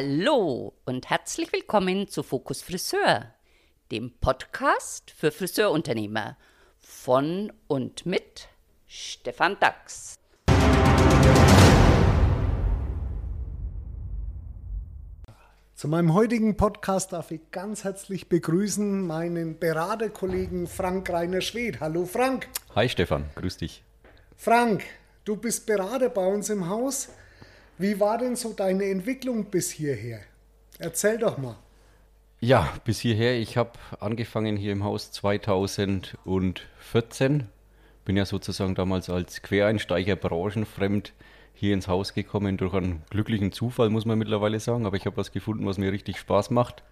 Hallo und herzlich willkommen zu Fokus Friseur, dem Podcast für Friseurunternehmer von und mit Stefan Dax. Zu meinem heutigen Podcast darf ich ganz herzlich begrüßen meinen Beraterkollegen Frank Reiner Schwed. Hallo Frank. Hi Stefan, grüß dich. Frank, du bist Berater bei uns im Haus. Wie war denn so deine Entwicklung bis hierher? Erzähl doch mal. Ja, bis hierher. Ich habe angefangen hier im Haus 2014. Bin ja sozusagen damals als Quereinsteiger branchenfremd hier ins Haus gekommen durch einen glücklichen Zufall, muss man mittlerweile sagen. Aber ich habe was gefunden, was mir richtig Spaß macht.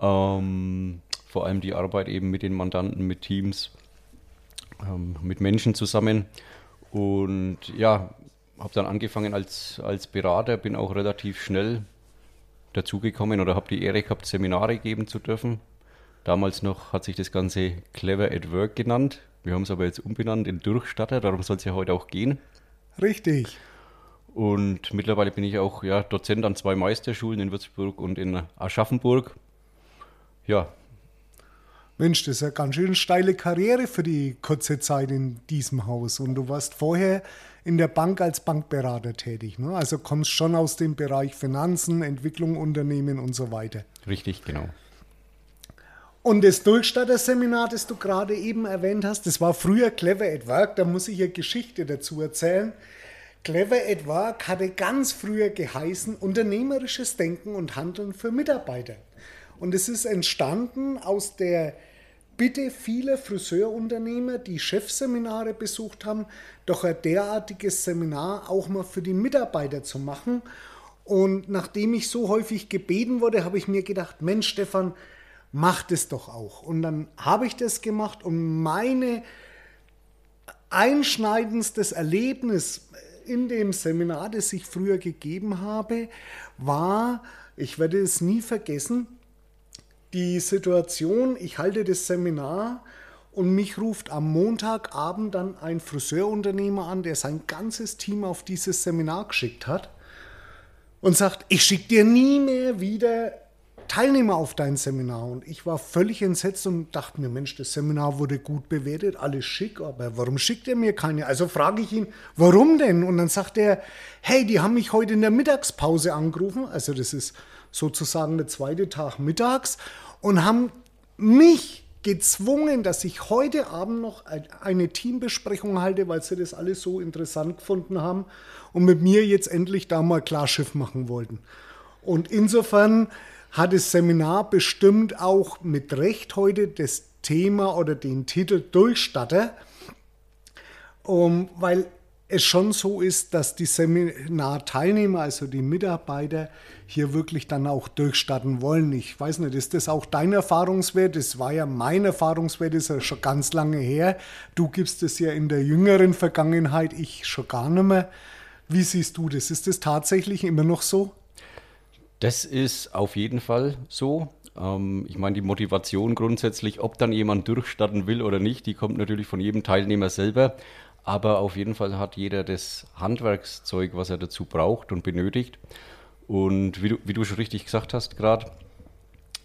Ähm, vor allem die Arbeit eben mit den Mandanten, mit Teams, ähm, mit Menschen zusammen. Und ja, habe dann angefangen als, als Berater, bin auch relativ schnell dazugekommen oder habe die Ehre gehabt, Seminare geben zu dürfen. Damals noch hat sich das Ganze Clever at Work genannt. Wir haben es aber jetzt umbenannt in Durchstatter, darum soll es ja heute auch gehen. Richtig. Und mittlerweile bin ich auch ja, Dozent an zwei Meisterschulen in Würzburg und in Aschaffenburg. Ja. Mensch, das ist eine ganz schön steile Karriere für die kurze Zeit in diesem Haus. Und du warst vorher in der Bank als Bankberater tätig. Ne? Also kommst schon aus dem Bereich Finanzen, Entwicklung, Unternehmen und so weiter. Richtig, genau. Und das Durchstatterseminar, das du gerade eben erwähnt hast, das war früher Clever at Work. Da muss ich eine Geschichte dazu erzählen. Clever at Work hatte ganz früher geheißen unternehmerisches Denken und Handeln für Mitarbeiter. Und es ist entstanden aus der bitte viele Friseurunternehmer, die Chefseminare besucht haben, doch ein derartiges Seminar auch mal für die Mitarbeiter zu machen. Und nachdem ich so häufig gebeten wurde, habe ich mir gedacht, Mensch, Stefan, mach das doch auch. Und dann habe ich das gemacht und meine einschneidendstes Erlebnis in dem Seminar, das ich früher gegeben habe, war, ich werde es nie vergessen, die Situation, ich halte das Seminar und mich ruft am Montagabend dann ein Friseurunternehmer an, der sein ganzes Team auf dieses Seminar geschickt hat und sagt, ich schicke dir nie mehr wieder Teilnehmer auf dein Seminar. Und ich war völlig entsetzt und dachte mir, Mensch, das Seminar wurde gut bewertet, alles schick, aber warum schickt er mir keine? Also frage ich ihn, warum denn? Und dann sagt er, hey, die haben mich heute in der Mittagspause angerufen, also das ist sozusagen der zweite Tag mittags, und haben mich gezwungen, dass ich heute Abend noch eine Teambesprechung halte, weil sie das alles so interessant gefunden haben und mit mir jetzt endlich da mal Klarschiff machen wollten. Und insofern hat das Seminar bestimmt auch mit Recht heute das Thema oder den Titel Durchstatter, um, weil es schon so ist, dass die Seminarteilnehmer, also die Mitarbeiter, hier wirklich dann auch durchstarten wollen. Ich weiß nicht, ist das auch dein Erfahrungswert? Das war ja mein Erfahrungswert, ist ja schon ganz lange her. Du gibst es ja in der jüngeren Vergangenheit, ich schon gar nicht mehr. Wie siehst du das? Ist das tatsächlich immer noch so? Das ist auf jeden Fall so. Ähm, ich meine, die Motivation grundsätzlich, ob dann jemand durchstarten will oder nicht, die kommt natürlich von jedem Teilnehmer selber. Aber auf jeden Fall hat jeder das Handwerkszeug, was er dazu braucht und benötigt. Und wie du, wie du schon richtig gesagt hast gerade,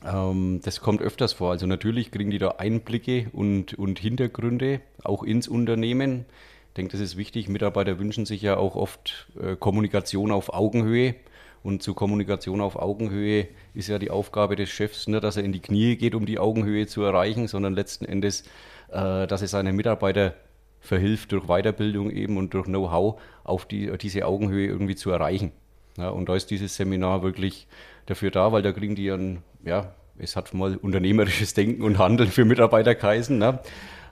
ähm, das kommt öfters vor. Also natürlich kriegen die da Einblicke und, und Hintergründe auch ins Unternehmen. Ich denke, das ist wichtig. Mitarbeiter wünschen sich ja auch oft äh, Kommunikation auf Augenhöhe. Und zu Kommunikation auf Augenhöhe ist ja die Aufgabe des Chefs nicht, dass er in die Knie geht, um die Augenhöhe zu erreichen, sondern letzten Endes, äh, dass er seine Mitarbeiter verhilft durch Weiterbildung eben und durch Know-how auf die, diese Augenhöhe irgendwie zu erreichen. Ja, und da ist dieses Seminar wirklich dafür da, weil da kriegen die ein, ja, es hat mal unternehmerisches Denken und Handeln für Mitarbeiter geheißen. Ne?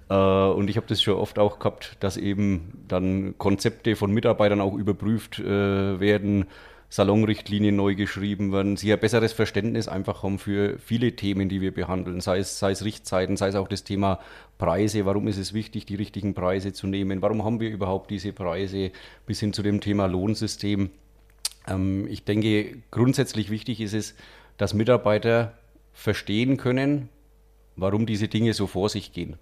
Äh, und ich habe das schon oft auch gehabt, dass eben dann Konzepte von Mitarbeitern auch überprüft äh, werden, Salonrichtlinien neu geschrieben werden, sie ein besseres Verständnis einfach haben für viele Themen, die wir behandeln, sei es, sei es Richtzeiten, sei es auch das Thema Preise, warum ist es wichtig, die richtigen Preise zu nehmen, warum haben wir überhaupt diese Preise, bis hin zu dem Thema Lohnsystem. Ähm, ich denke, grundsätzlich wichtig ist es, dass Mitarbeiter verstehen können, warum diese Dinge so vor sich gehen.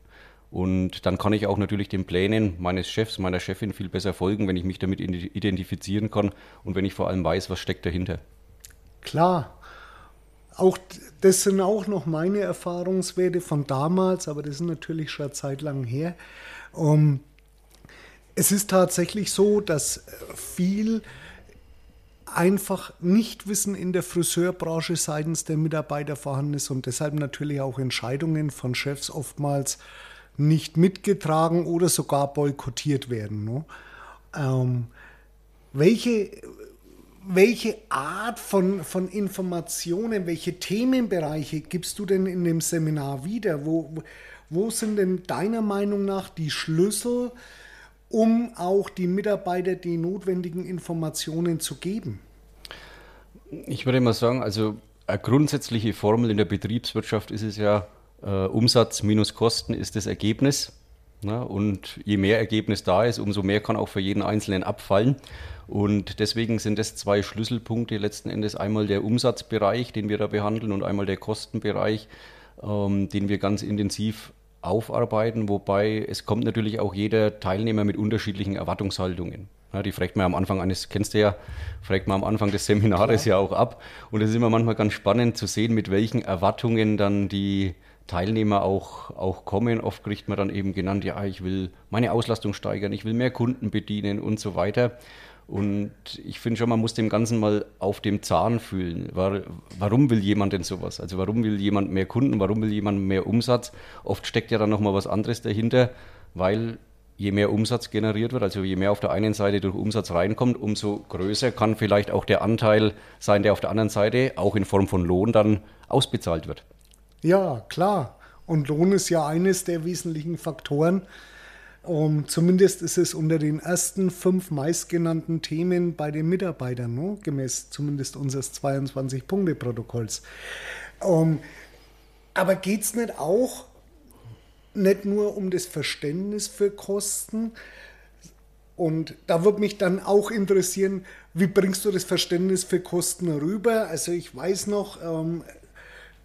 Und dann kann ich auch natürlich den Plänen meines Chefs, meiner Chefin viel besser folgen, wenn ich mich damit identifizieren kann und wenn ich vor allem weiß, was steckt dahinter. Klar. Auch das sind auch noch meine Erfahrungswerte von damals, aber das ist natürlich schon eine Zeit lang her. Um, ähm, es ist tatsächlich so, dass viel einfach Nichtwissen in der Friseurbranche seitens der Mitarbeiter vorhanden ist und deshalb natürlich auch Entscheidungen von Chefs oftmals nicht mitgetragen oder sogar boykottiert werden. Ne? Ähm, welche, welche Art von, von Informationen, welche Themenbereiche gibst du denn in dem Seminar wieder? Wo, wo sind denn deiner Meinung nach die Schlüssel, um auch die Mitarbeiter die notwendigen Informationen zu geben? Ich würde mal sagen, also eine grundsätzliche Formel in der Betriebswirtschaft ist es ja, äh, Umsatz minus Kosten ist das Ergebnis. Ne? Und je mehr Ergebnis da ist, umso mehr kann auch für jeden Einzelnen abfallen. Und deswegen sind das zwei Schlüsselpunkte letzten Endes einmal der Umsatzbereich, den wir da behandeln, und einmal der Kostenbereich, ähm, den wir ganz intensiv aufarbeiten, wobei es kommt natürlich auch jeder Teilnehmer mit unterschiedlichen Erwartungshaltungen. Ja, die fragt man am Anfang eines, kennst du ja, fragt man am Anfang des Seminares Klar. ja auch ab. Und es ist immer manchmal ganz spannend zu sehen, mit welchen Erwartungen dann die Teilnehmer auch, auch kommen. Oft kriegt man dann eben genannt, ja, ich will meine Auslastung steigern, ich will mehr Kunden bedienen und so weiter. Und ich finde schon, man muss dem Ganzen mal auf dem Zahn fühlen. Warum will jemand denn sowas? Also warum will jemand mehr Kunden? Warum will jemand mehr Umsatz? Oft steckt ja dann nochmal was anderes dahinter, weil je mehr Umsatz generiert wird, also je mehr auf der einen Seite durch Umsatz reinkommt, umso größer kann vielleicht auch der Anteil sein, der auf der anderen Seite auch in Form von Lohn dann ausbezahlt wird. Ja, klar. Und Lohn ist ja eines der wesentlichen Faktoren, um, zumindest ist es unter den ersten fünf meistgenannten Themen bei den Mitarbeitern, ne? gemäß zumindest unseres 22-Punkte-Protokolls. Um, aber geht es nicht auch nicht nur um das Verständnis für Kosten? Und da würde mich dann auch interessieren, wie bringst du das Verständnis für Kosten rüber? Also ich weiß noch, ähm,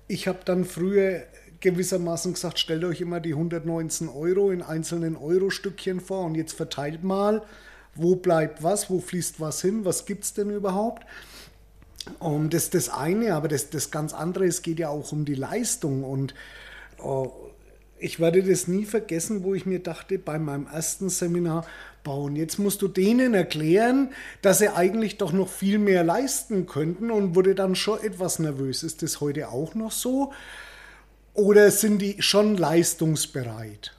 ich habe dann früher gewissermaßen gesagt, stellt euch immer die 119 Euro in einzelnen Euro-Stückchen vor und jetzt verteilt mal, wo bleibt was, wo fließt was hin, was gibt es denn überhaupt. Und das ist das eine, aber das, das ganz andere, es geht ja auch um die Leistung und oh, ich werde das nie vergessen, wo ich mir dachte, bei meinem ersten Seminar, bauen. Jetzt musst du denen erklären, dass sie eigentlich doch noch viel mehr leisten könnten und wurde dann schon etwas nervös. Ist das heute auch noch so? Oder sind die schon leistungsbereit?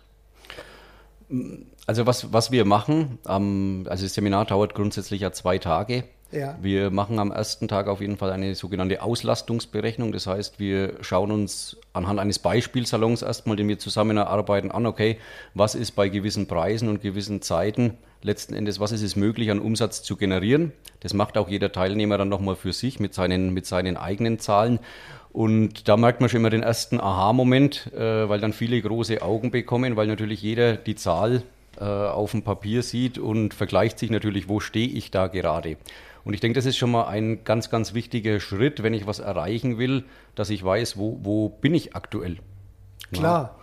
Also was, was wir machen, ähm, also das Seminar dauert grundsätzlich ja zwei Tage. Ja. Wir machen am ersten Tag auf jeden Fall eine sogenannte Auslastungsberechnung. Das heißt, wir schauen uns anhand eines Beispielsalons erstmal, den wir zusammen erarbeiten, an, okay, was ist bei gewissen Preisen und gewissen Zeiten letzten Endes, was ist es möglich an Umsatz zu generieren. Das macht auch jeder Teilnehmer dann nochmal für sich mit seinen, mit seinen eigenen Zahlen. Und da merkt man schon immer den ersten Aha-Moment, äh, weil dann viele große Augen bekommen, weil natürlich jeder die Zahl äh, auf dem Papier sieht und vergleicht sich natürlich, wo stehe ich da gerade. Und ich denke, das ist schon mal ein ganz, ganz wichtiger Schritt, wenn ich was erreichen will, dass ich weiß, wo, wo bin ich aktuell. Klar.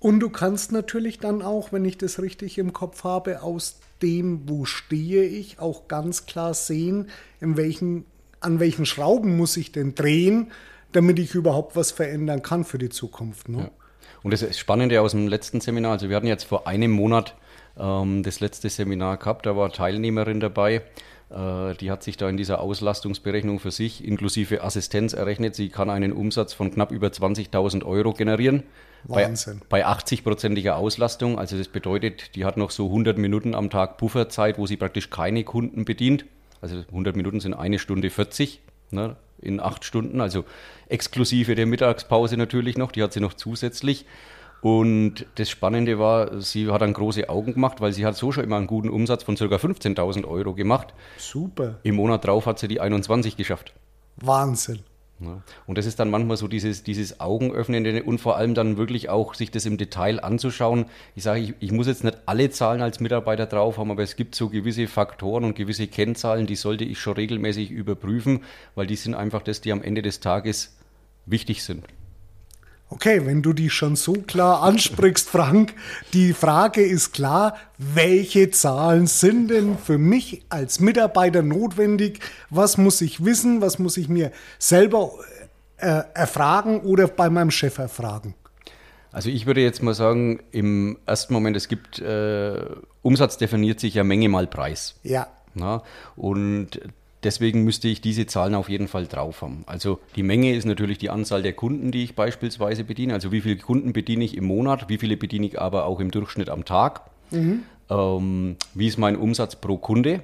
Und du kannst natürlich dann auch, wenn ich das richtig im Kopf habe, aus dem, wo stehe ich, auch ganz klar sehen, in welchen an welchen Schrauben muss ich denn drehen, damit ich überhaupt was verändern kann für die Zukunft. Ne? Ja. Und das ist Spannende aus dem letzten Seminar, also wir hatten jetzt vor einem Monat ähm, das letzte Seminar gehabt, da war Teilnehmerin dabei, äh, die hat sich da in dieser Auslastungsberechnung für sich inklusive Assistenz errechnet. Sie kann einen Umsatz von knapp über 20.000 Euro generieren. Wahnsinn. Bei, bei 80-prozentiger Auslastung. Also das bedeutet, die hat noch so 100 Minuten am Tag Pufferzeit, wo sie praktisch keine Kunden bedient. Also 100 Minuten sind eine Stunde 40 ne, in acht Stunden, also exklusive der Mittagspause natürlich noch, die hat sie noch zusätzlich. Und das Spannende war, sie hat dann große Augen gemacht, weil sie hat so schon immer einen guten Umsatz von ca. 15.000 Euro gemacht. Super. Im Monat drauf hat sie die 21 geschafft. Wahnsinn. Ja. Und das ist dann manchmal so dieses, dieses Augenöffnende und vor allem dann wirklich auch sich das im Detail anzuschauen. Ich sage, ich, ich muss jetzt nicht alle Zahlen als Mitarbeiter drauf haben, aber es gibt so gewisse Faktoren und gewisse Kennzahlen, die sollte ich schon regelmäßig überprüfen, weil die sind einfach das, die am Ende des Tages wichtig sind. Okay, wenn du die schon so klar ansprichst, Frank, die Frage ist klar, welche Zahlen sind denn für mich als Mitarbeiter notwendig? Was muss ich wissen? Was muss ich mir selber äh, erfragen oder bei meinem Chef erfragen? Also ich würde jetzt mal sagen, im ersten Moment, es gibt, äh, Umsatz definiert sich ja Menge mal Preis. Ja. Na? Und Deswegen müsste ich diese Zahlen auf jeden Fall drauf haben. Also die Menge ist natürlich die Anzahl der Kunden, die ich beispielsweise bediene. Also wie viele Kunden bediene ich im Monat, wie viele bediene ich aber auch im Durchschnitt am Tag. Mhm. Ähm, wie ist mein Umsatz pro Kunde?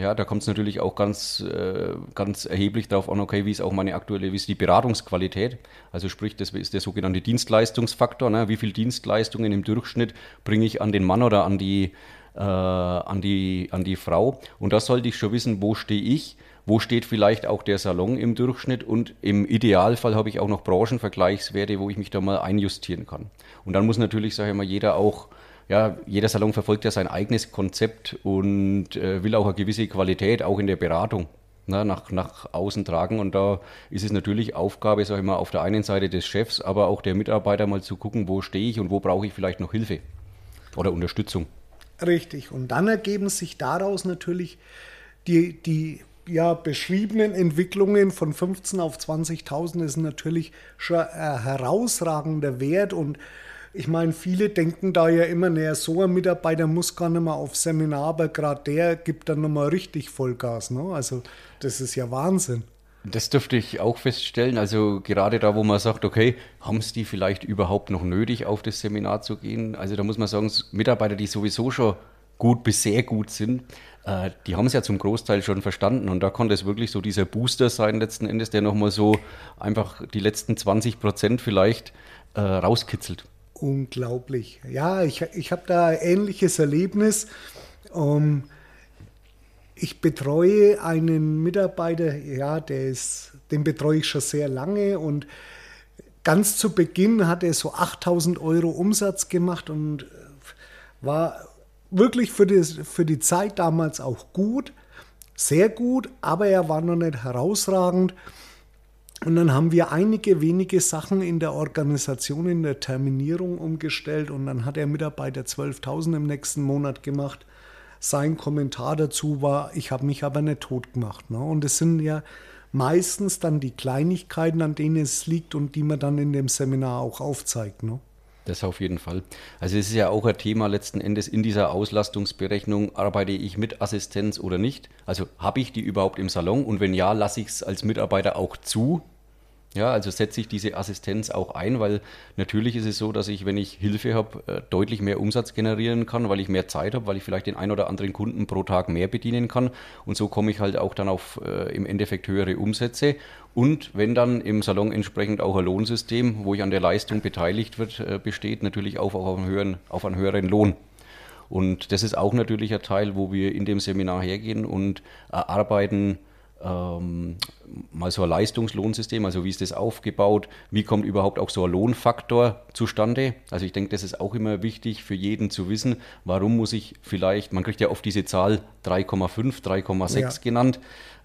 Ja, da kommt es natürlich auch ganz, äh, ganz erheblich darauf an, okay, wie ist auch meine aktuelle, wie ist die Beratungsqualität? Also sprich, das ist der sogenannte Dienstleistungsfaktor. Ne? Wie viele Dienstleistungen im Durchschnitt bringe ich an den Mann oder an die, äh, an, die, an die Frau. Und da sollte ich schon wissen, wo stehe ich, wo steht vielleicht auch der Salon im Durchschnitt und im Idealfall habe ich auch noch Branchenvergleichswerte, wo ich mich da mal einjustieren kann. Und dann muss natürlich, sage ich mal, jeder auch ja, jeder Salon verfolgt ja sein eigenes Konzept und äh, will auch eine gewisse Qualität auch in der Beratung na, ne, nach, nach außen tragen. Und da ist es natürlich Aufgabe, sage ich mal, auf der einen Seite des Chefs, aber auch der Mitarbeiter mal zu gucken, wo stehe ich und wo brauche ich vielleicht noch Hilfe oder Unterstützung. Richtig. Und dann ergeben sich daraus natürlich die, die ja, beschriebenen Entwicklungen von 15 auf 20.000 ist natürlich schon ein herausragender Wert und ich meine, viele denken da ja immer, naja, so ein Mitarbeiter muss gar nicht mehr auf Seminar, aber gerade der gibt dann nochmal richtig Vollgas. Ne? Also das ist ja Wahnsinn. Das dürfte ich auch feststellen. Also gerade da, wo man sagt, okay, haben es die vielleicht überhaupt noch nötig, auf das Seminar zu gehen? Also da muss man sagen, Mitarbeiter, die sowieso schon gut bis sehr gut sind, äh, die haben es ja zum Großteil schon verstanden. Und da konnte es wirklich so dieser Booster sein, letzten Endes, der nochmal so einfach die letzten 20 Prozent vielleicht äh, rauskitzelt. Unglaublich. Ja, ich, ich habe da ein ähnliches Erlebnis. Um, ich betreue einen Mitarbeiter, ja, der ist, den betreue ich schon sehr lange und ganz zu Beginn hat er so 8000 Euro Umsatz gemacht und war wirklich für die, für die Zeit damals auch gut, sehr gut, aber er war noch nicht herausragend. Und dann haben wir einige wenige Sachen in der Organisation, in der Terminierung umgestellt und dann hat der Mitarbeiter 12.000 im nächsten Monat gemacht sein Kommentar dazu war, ich habe mich aber nicht tot gemacht. Ne? Und es sind ja meistens dann die Kleinigkeiten, an denen es liegt und die man dann in dem Seminar auch aufzeigt. Ne? Das auf jeden Fall. Also es ist ja auch ein Thema letzten Endes in dieser Auslastungsberechnung, arbeite ich mit Assistenz oder nicht? Also habe ich die überhaupt im Salon und wenn ja, lasse ich es als Mitarbeiter auch zu, ja, also setze ich diese Assistenz auch ein, weil natürlich ist es so, dass ich, wenn ich Hilfe habe, äh, deutlich mehr Umsatz generieren kann, weil ich mehr Zeit habe, weil ich vielleicht den ein oder anderen Kunden pro Tag mehr bedienen kann. Und so komme ich halt auch dann auf äh, im Endeffekt höhere Umsätze. Und wenn dann im Salon entsprechend auch ein Lohnsystem, wo ich an der Leistung beteiligt wird, äh, besteht, natürlich auch auf einen höheren, auf einen höheren Lohn. Und das ist auch natürlich ein Teil, wo wir in dem Seminar hergehen und erarbeiten, ähm, mal so ein Leistungslohnsystem, also wie ist das aufgebaut, wie kommt überhaupt auch so ein Lohnfaktor zustande. Also ich denke, das ist auch immer wichtig für jeden zu wissen, warum muss ich vielleicht, man kriegt ja oft diese Zahl 3,5, 3,6 ja. genannt.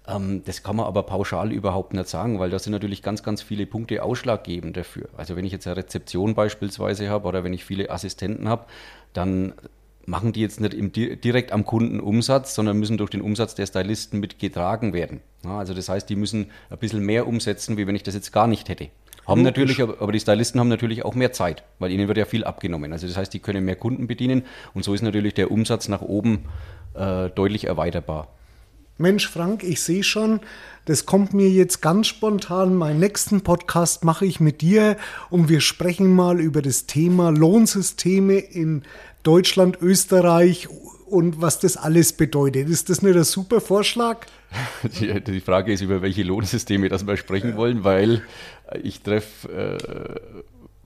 Ähm, das kann man aber pauschal überhaupt nicht sagen, weil da sind natürlich ganz, ganz viele Punkte ausschlaggebend dafür. Also wenn ich jetzt eine Rezeption beispielsweise habe oder wenn ich viele Assistenten habe, dann machen die jetzt nicht im, direkt am Kunden Umsatz, sondern müssen durch den Umsatz der Stylisten mitgetragen werden. Ja, also das heißt, die müssen ein bisschen mehr umsetzen, wie wenn ich das jetzt gar nicht hätte. Haben natürlich, aber die Stylisten haben natürlich auch mehr Zeit, weil ihnen wird ja viel abgenommen. Also das heißt, die können mehr Kunden bedienen und so ist natürlich der Umsatz nach oben äh, deutlich erweiterbar. Mensch, Frank, ich sehe schon, das kommt mir jetzt ganz spontan. Meinen nächsten Podcast mache ich mit dir und wir sprechen mal über das Thema Lohnsysteme in Deutschland, Österreich und was das alles bedeutet. Ist das nicht ein super Vorschlag? Die, die Frage ist, über welche Lohnsysteme das wir sprechen ja. wollen, weil ich treffe äh,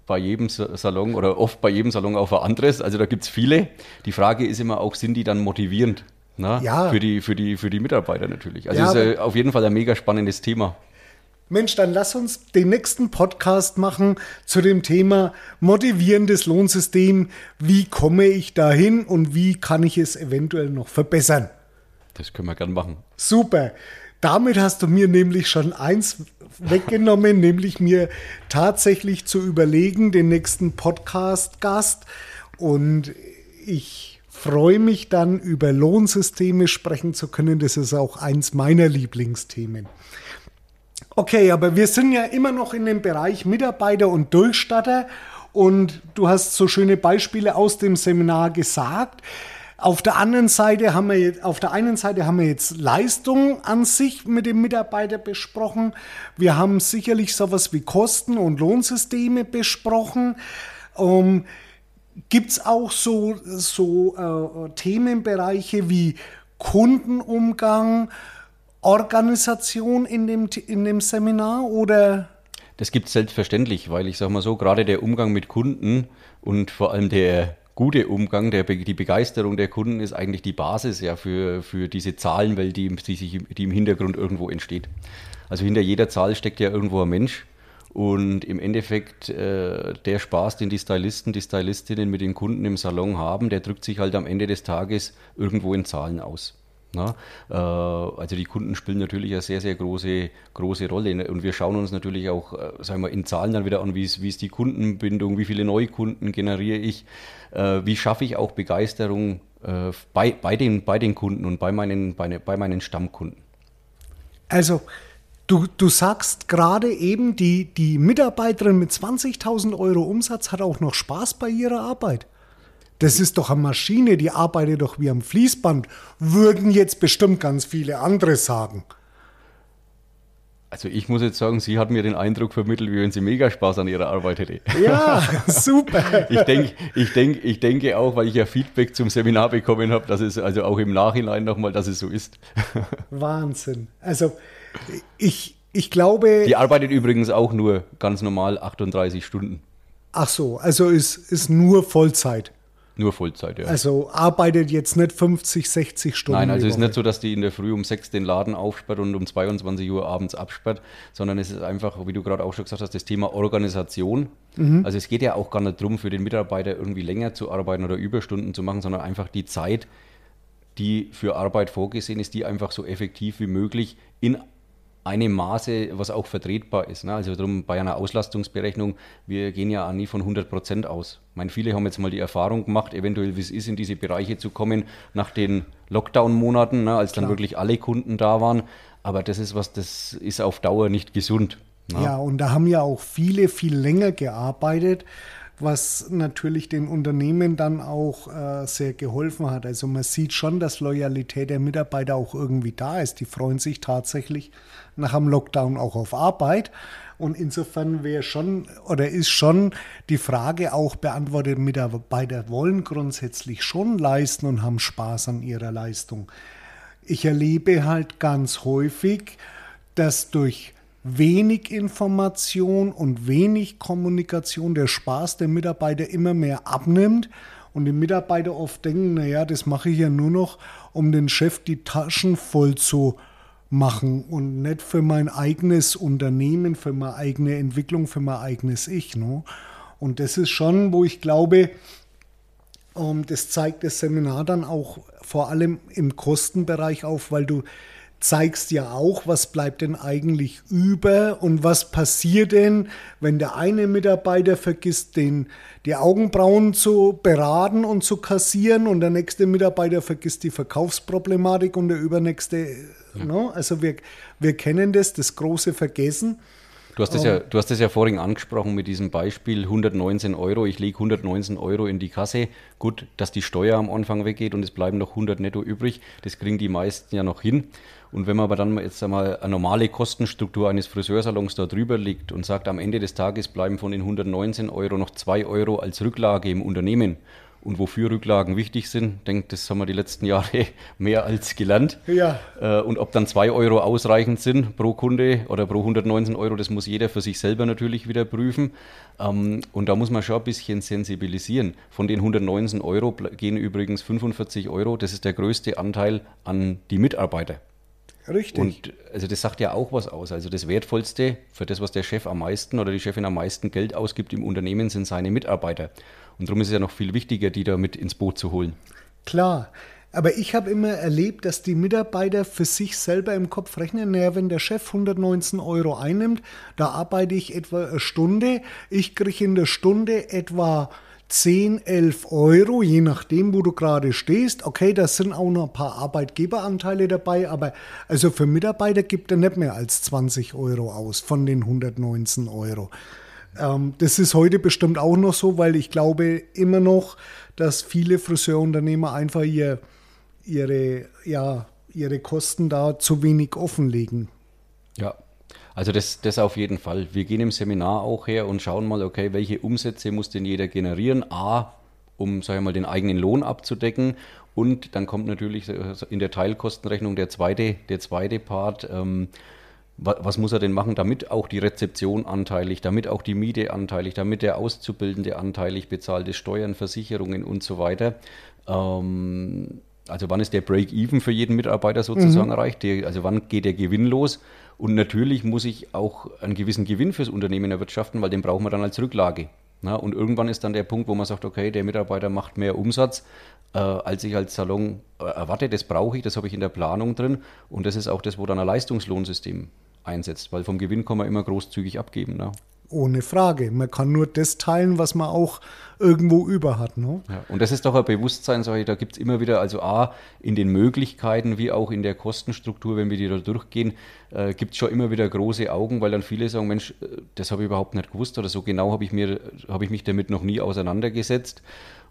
bei jedem Salon oder oft bei jedem Salon auf ein anderes. Also da gibt es viele. Die Frage ist immer auch, sind die dann motivierend? Na, ja. für, die, für, die, für die Mitarbeiter natürlich. Also ja, ist auf jeden Fall ein mega spannendes Thema. Mensch, dann lass uns den nächsten Podcast machen zu dem Thema motivierendes Lohnsystem. Wie komme ich dahin und wie kann ich es eventuell noch verbessern? Das können wir gern machen. Super. damit hast du mir nämlich schon eins weggenommen, nämlich mir tatsächlich zu überlegen, den nächsten Podcast-Gast. Und ich freue mich dann, über Lohnsysteme sprechen zu können. Das ist auch eins meiner Lieblingsthemen. Okay, aber wir sind ja immer noch in dem Bereich Mitarbeiter und Durchstatter. Und du hast so schöne Beispiele aus dem Seminar gesagt. Auf der anderen Seite haben wir jetzt, auf der einen Seite haben wir jetzt Leistung an sich mit dem Mitarbeiter besprochen. Wir haben sicherlich sowas wie Kosten- und Lohnsysteme besprochen. Ähm, Gibt es auch so, so äh, Themenbereiche wie Kundenumgang, Organisation in dem, in dem Seminar oder? Das gibt es selbstverständlich, weil ich sage mal so, gerade der Umgang mit Kunden und vor allem der gute Umgang, der, die Begeisterung der Kunden ist eigentlich die Basis ja für, für diese Zahlenwelt, die, die, sich, die im Hintergrund irgendwo entsteht. Also hinter jeder Zahl steckt ja irgendwo ein Mensch. Und im Endeffekt, äh, der Spaß, den die Stylisten, die Stylistinnen mit den Kunden im Salon haben, der drückt sich halt am Ende des Tages irgendwo in Zahlen aus. Na, äh, also die Kunden spielen natürlich eine sehr, sehr große, große Rolle. Und wir schauen uns natürlich auch, äh, sagen wir, in Zahlen dann wieder an, wie ist, die Kundenbindung, wie viele Neukunden generiere ich, äh, wie schaffe ich auch Begeisterung äh, bei, bei, den, bei den Kunden und bei meinen, bei, bei meinen Stammkunden. Also Du, du sagst gerade eben, die, die Mitarbeiterin mit 20.000 Euro Umsatz hat auch noch Spaß bei ihrer Arbeit. Das ist doch eine Maschine, die arbeitet doch wie am Fließband, würden jetzt bestimmt ganz viele andere sagen. Also ich muss jetzt sagen, sie hat mir den Eindruck vermittelt, wie wenn sie mega Spaß an ihrer Arbeit hätte. Ja, super. ich, denk, ich, denk, ich denke auch, weil ich ja Feedback zum Seminar bekommen habe, dass es also auch im Nachhinein nochmal, dass es so ist. Wahnsinn. Also ich, ich glaube... Die arbeitet übrigens auch nur ganz normal 38 Stunden. Ach so, also ist, ist nur Vollzeit. Nur Vollzeit, ja. Also arbeitet jetzt nicht 50, 60 Stunden. Nein, also es ist nicht so, dass die in der Früh um 6 den Laden aufsperrt und um 22 Uhr abends absperrt, sondern es ist einfach, wie du gerade auch schon gesagt hast, das Thema Organisation. Mhm. Also es geht ja auch gar nicht darum, für den Mitarbeiter irgendwie länger zu arbeiten oder Überstunden zu machen, sondern einfach die Zeit, die für Arbeit vorgesehen ist, die einfach so effektiv wie möglich in einem Maße, was auch vertretbar ist. Ne? Also darum bei einer Auslastungsberechnung, wir gehen ja auch nie von 100 Prozent aus. Ich meine, viele haben jetzt mal die Erfahrung gemacht, eventuell wie es ist, in diese Bereiche zu kommen nach den Lockdown-Monaten, ne? als dann Klar. wirklich alle Kunden da waren. Aber das ist was, das ist auf Dauer nicht gesund. Ne? Ja, und da haben ja auch viele viel länger gearbeitet was natürlich den Unternehmen dann auch äh, sehr geholfen hat. Also man sieht schon, dass Loyalität der Mitarbeiter auch irgendwie da ist. Die freuen sich tatsächlich nach dem Lockdown auch auf Arbeit. Und insofern wäre schon oder ist schon die Frage auch beantwortet, Mitarbeiter wollen grundsätzlich schon leisten und haben Spaß an ihrer Leistung. Ich erlebe halt ganz häufig, dass durch wenig Information und wenig Kommunikation der Spaß der Mitarbeiter immer mehr abnimmt und die Mitarbeiter oft denken, naja, das mache ich ja nur noch, um den Chef die Taschen voll zu machen und nicht für mein eigenes Unternehmen, für meine eigene Entwicklung, für mein eigenes Ich. Ne? Und das ist schon, wo ich glaube, ähm, das zeigt das Seminar dann auch vor allem im Kostenbereich auf, weil du zeigst ja auch, was bleibt denn eigentlich über und was passiert denn, wenn der eine Mitarbeiter vergisst, den, die Augenbrauen zu beraten und zu kassieren und der nächste Mitarbeiter vergisst die Verkaufsproblematik und der übernächste, ja. no? Ne? also wir, wir kennen das, das große Vergessen. Du hast, das ja, du hast das ja vorhin angesprochen mit diesem Beispiel 119 Euro. Ich lege 119 Euro in die Kasse. Gut, dass die Steuer am Anfang weggeht und es bleiben noch 100 netto übrig. Das kriegen die meisten ja noch hin. Und wenn man aber dann jetzt einmal eine normale Kostenstruktur eines Friseursalons da drüber liegt und sagt, am Ende des Tages bleiben von den 119 Euro noch 2 Euro als Rücklage im Unternehmen und wofür Rücklagen wichtig sind, denke, das haben wir die letzten Jahre mehr als gelernt. Ja. Äh, und ob dann 2 Euro ausreichend sind pro Kunde oder pro 119 Euro, das muss jeder für sich selber natürlich wieder prüfen. Ähm, und da muss man schon ein bisschen sensibilisieren. Von den 119 Euro gehen übrigens 45 Euro, das ist der größte Anteil an die Mitarbeiter. Richtig. Und also das sagt ja auch was aus. Also das Wertvollste für das, was der Chef am meisten oder die Chefin am meisten Geld ausgibt im Unternehmen, sind seine Mitarbeiter. Und darum ist es ja noch viel wichtiger, die da mit ins Boot zu holen. Klar. Aber ich habe immer erlebt, dass die Mitarbeiter für sich selber im Kopf rechnen, naja, wenn der Chef 119 Euro einnimmt, da arbeite ich etwa eine Stunde, ich kriege in der Stunde etwa 10, 11 Euro, je nachdem, wo du gerade stehst. Okay, da sind auch noch ein paar Arbeitgeberanteile dabei, aber also für Mitarbeiter gibt er nicht mehr als 20 Euro aus von den 119 Euro. Ähm, das ist heute bestimmt auch noch so, weil ich glaube immer noch, dass viele Friseurunternehmer einfach ihr, ihre, ja, ihre Kosten da zu wenig offenlegen. Ja, also das, das auf jeden Fall. Wir gehen im Seminar auch her und schauen mal, okay, welche Umsätze muss denn jeder generieren? A, um, sag ich mal, den eigenen Lohn abzudecken. Und dann kommt natürlich in der Teilkostenrechnung der zweite, der zweite Part. Ähm, was muss er denn machen, damit auch die Rezeption anteilig, damit auch die Miete anteilig, damit der Auszubildende anteilig bezahlte Steuern, Versicherungen und so weiter. Ähm, also wann ist der Break-Even für jeden Mitarbeiter sozusagen mhm. erreicht? Der, also wann geht der Gewinn los? Und natürlich muss ich auch einen gewissen Gewinn fürs Unternehmen erwirtschaften, weil den brauchen wir dann als Rücklage. Na, und irgendwann ist dann der Punkt, wo man sagt, okay, der Mitarbeiter macht mehr Umsatz, äh, als ich als Salon äh, erwarte. Das brauche ich, das habe ich in der Planung drin. Und das ist auch das, wo dann ein Leistungslohnsystem einsetzt, weil vom Gewinn kann man immer großzügig abgeben. Ne? Ohne Frage. Man kann nur das teilen, was man auch irgendwo über hat. Ne? Ja, und das ist doch ein Bewusstsein, sage ich, da gibt es immer wieder, also A, in den Möglichkeiten wie auch in der Kostenstruktur, wenn wir die da durchgehen, äh, gibt es schon immer wieder große Augen, weil dann viele sagen, Mensch, äh, das habe ich überhaupt nicht gewusst oder so genau habe ich, hab ich mich damit noch nie auseinandergesetzt.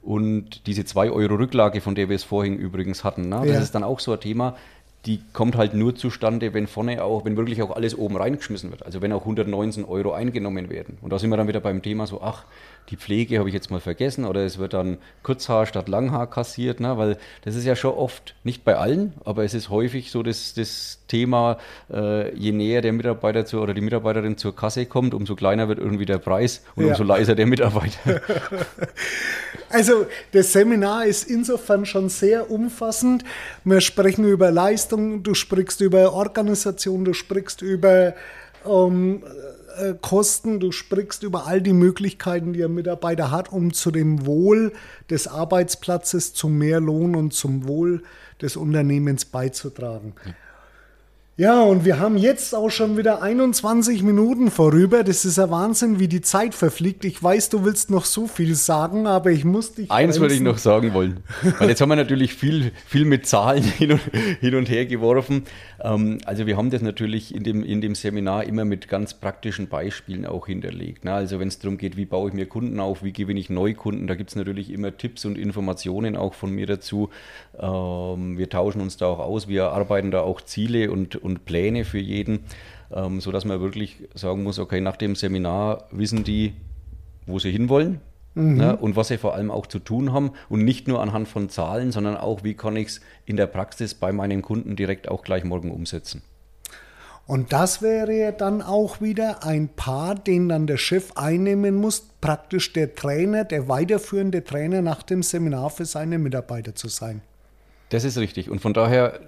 Und diese 2 Euro Rücklage, von der wir es vorhin übrigens hatten, ne, das ist dann auch so ein Thema, die kommt halt nur zustande, wenn vorne auch, wenn wirklich auch alles oben reingeschmissen wird. Also wenn auch 119 Euro eingenommen werden. Und da sind wir dann wieder beim Thema so, ach, die Pflege habe ich jetzt mal vergessen oder es wird dann Kurzhaar statt Langhaar kassiert, ne? weil das ist ja schon oft, nicht bei allen, aber es ist häufig so das, das Thema, äh, je näher der Mitarbeiter zur, oder die Mitarbeiterin zur Kasse kommt, umso kleiner wird irgendwie der Preis und ja. umso leiser der Mitarbeiter. Also das Seminar ist insofern schon sehr umfassend. Wir sprechen über Leistung, du sprichst über Organisation, du sprichst über ähm, äh, Kosten, du sprichst über all die Möglichkeiten, die ein Mitarbeiter hat, um zu dem Wohl des Arbeitsplatzes, zum Mehrlohn und zum Wohl des Unternehmens beizutragen. Ja. Ja, und wir haben jetzt auch schon wieder 21 Minuten vorüber. Das ist ja Wahnsinn, wie die Zeit verfliegt. Ich weiß, du willst noch so viel sagen, aber ich muss dich. Eins würde ich noch sagen wollen. Weil jetzt haben wir natürlich viel, viel mit Zahlen hin und, hin und her geworfen. Ähm, also wir haben das natürlich in dem, in dem Seminar immer mit ganz praktischen Beispielen auch hinterlegt. Ne? Also wenn es darum geht, wie baue ich mir Kunden auf, wie gewinne ich Neukunden, da gibt es natürlich immer Tipps und Informationen auch von mir dazu. Ähm, wir tauschen uns da auch aus, wir arbeiten da auch Ziele und, und Pläne für jeden, ähm, sodass man wirklich sagen muss, okay, nach dem Seminar wissen die, wo sie hinwollen. Mhm. Ne, und was sie vor allem auch zu tun haben und nicht nur anhand von Zahlen, sondern auch, wie kann ich es in der Praxis bei meinen Kunden direkt auch gleich morgen umsetzen. Und das wäre dann auch wieder ein Part, den dann der Chef einnehmen muss, praktisch der Trainer, der weiterführende Trainer nach dem Seminar für seine Mitarbeiter zu sein. Das ist richtig. Und von daher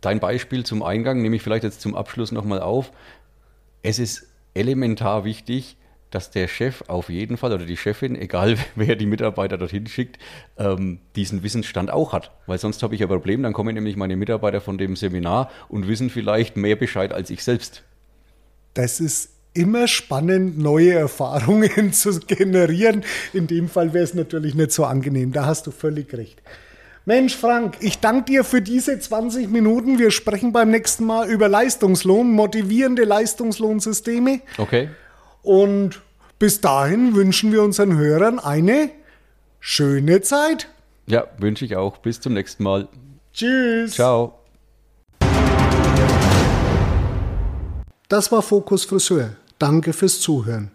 dein Beispiel zum Eingang nehme ich vielleicht jetzt zum Abschluss nochmal auf. Es ist elementar wichtig, dass der Chef auf jeden Fall oder die Chefin, egal wer die Mitarbeiter dorthin schickt, ähm, diesen Wissensstand auch hat. Weil sonst habe ich ein Problem, dann kommen nämlich meine Mitarbeiter von dem Seminar und wissen vielleicht mehr Bescheid als ich selbst. Das ist immer spannend, neue Erfahrungen zu generieren. In dem Fall wäre es natürlich nicht so angenehm. Da hast du völlig recht. Mensch, Frank, ich danke dir für diese 20 Minuten. Wir sprechen beim nächsten Mal über Leistungslohn, motivierende Leistungslohnsysteme. Okay. Und bis dahin wünschen wir unseren Hörern eine schöne Zeit. Ja, wünsche ich auch. Bis zum nächsten Mal. Tschüss. Ciao. Das war Fokus Friseur. Danke fürs Zuhören.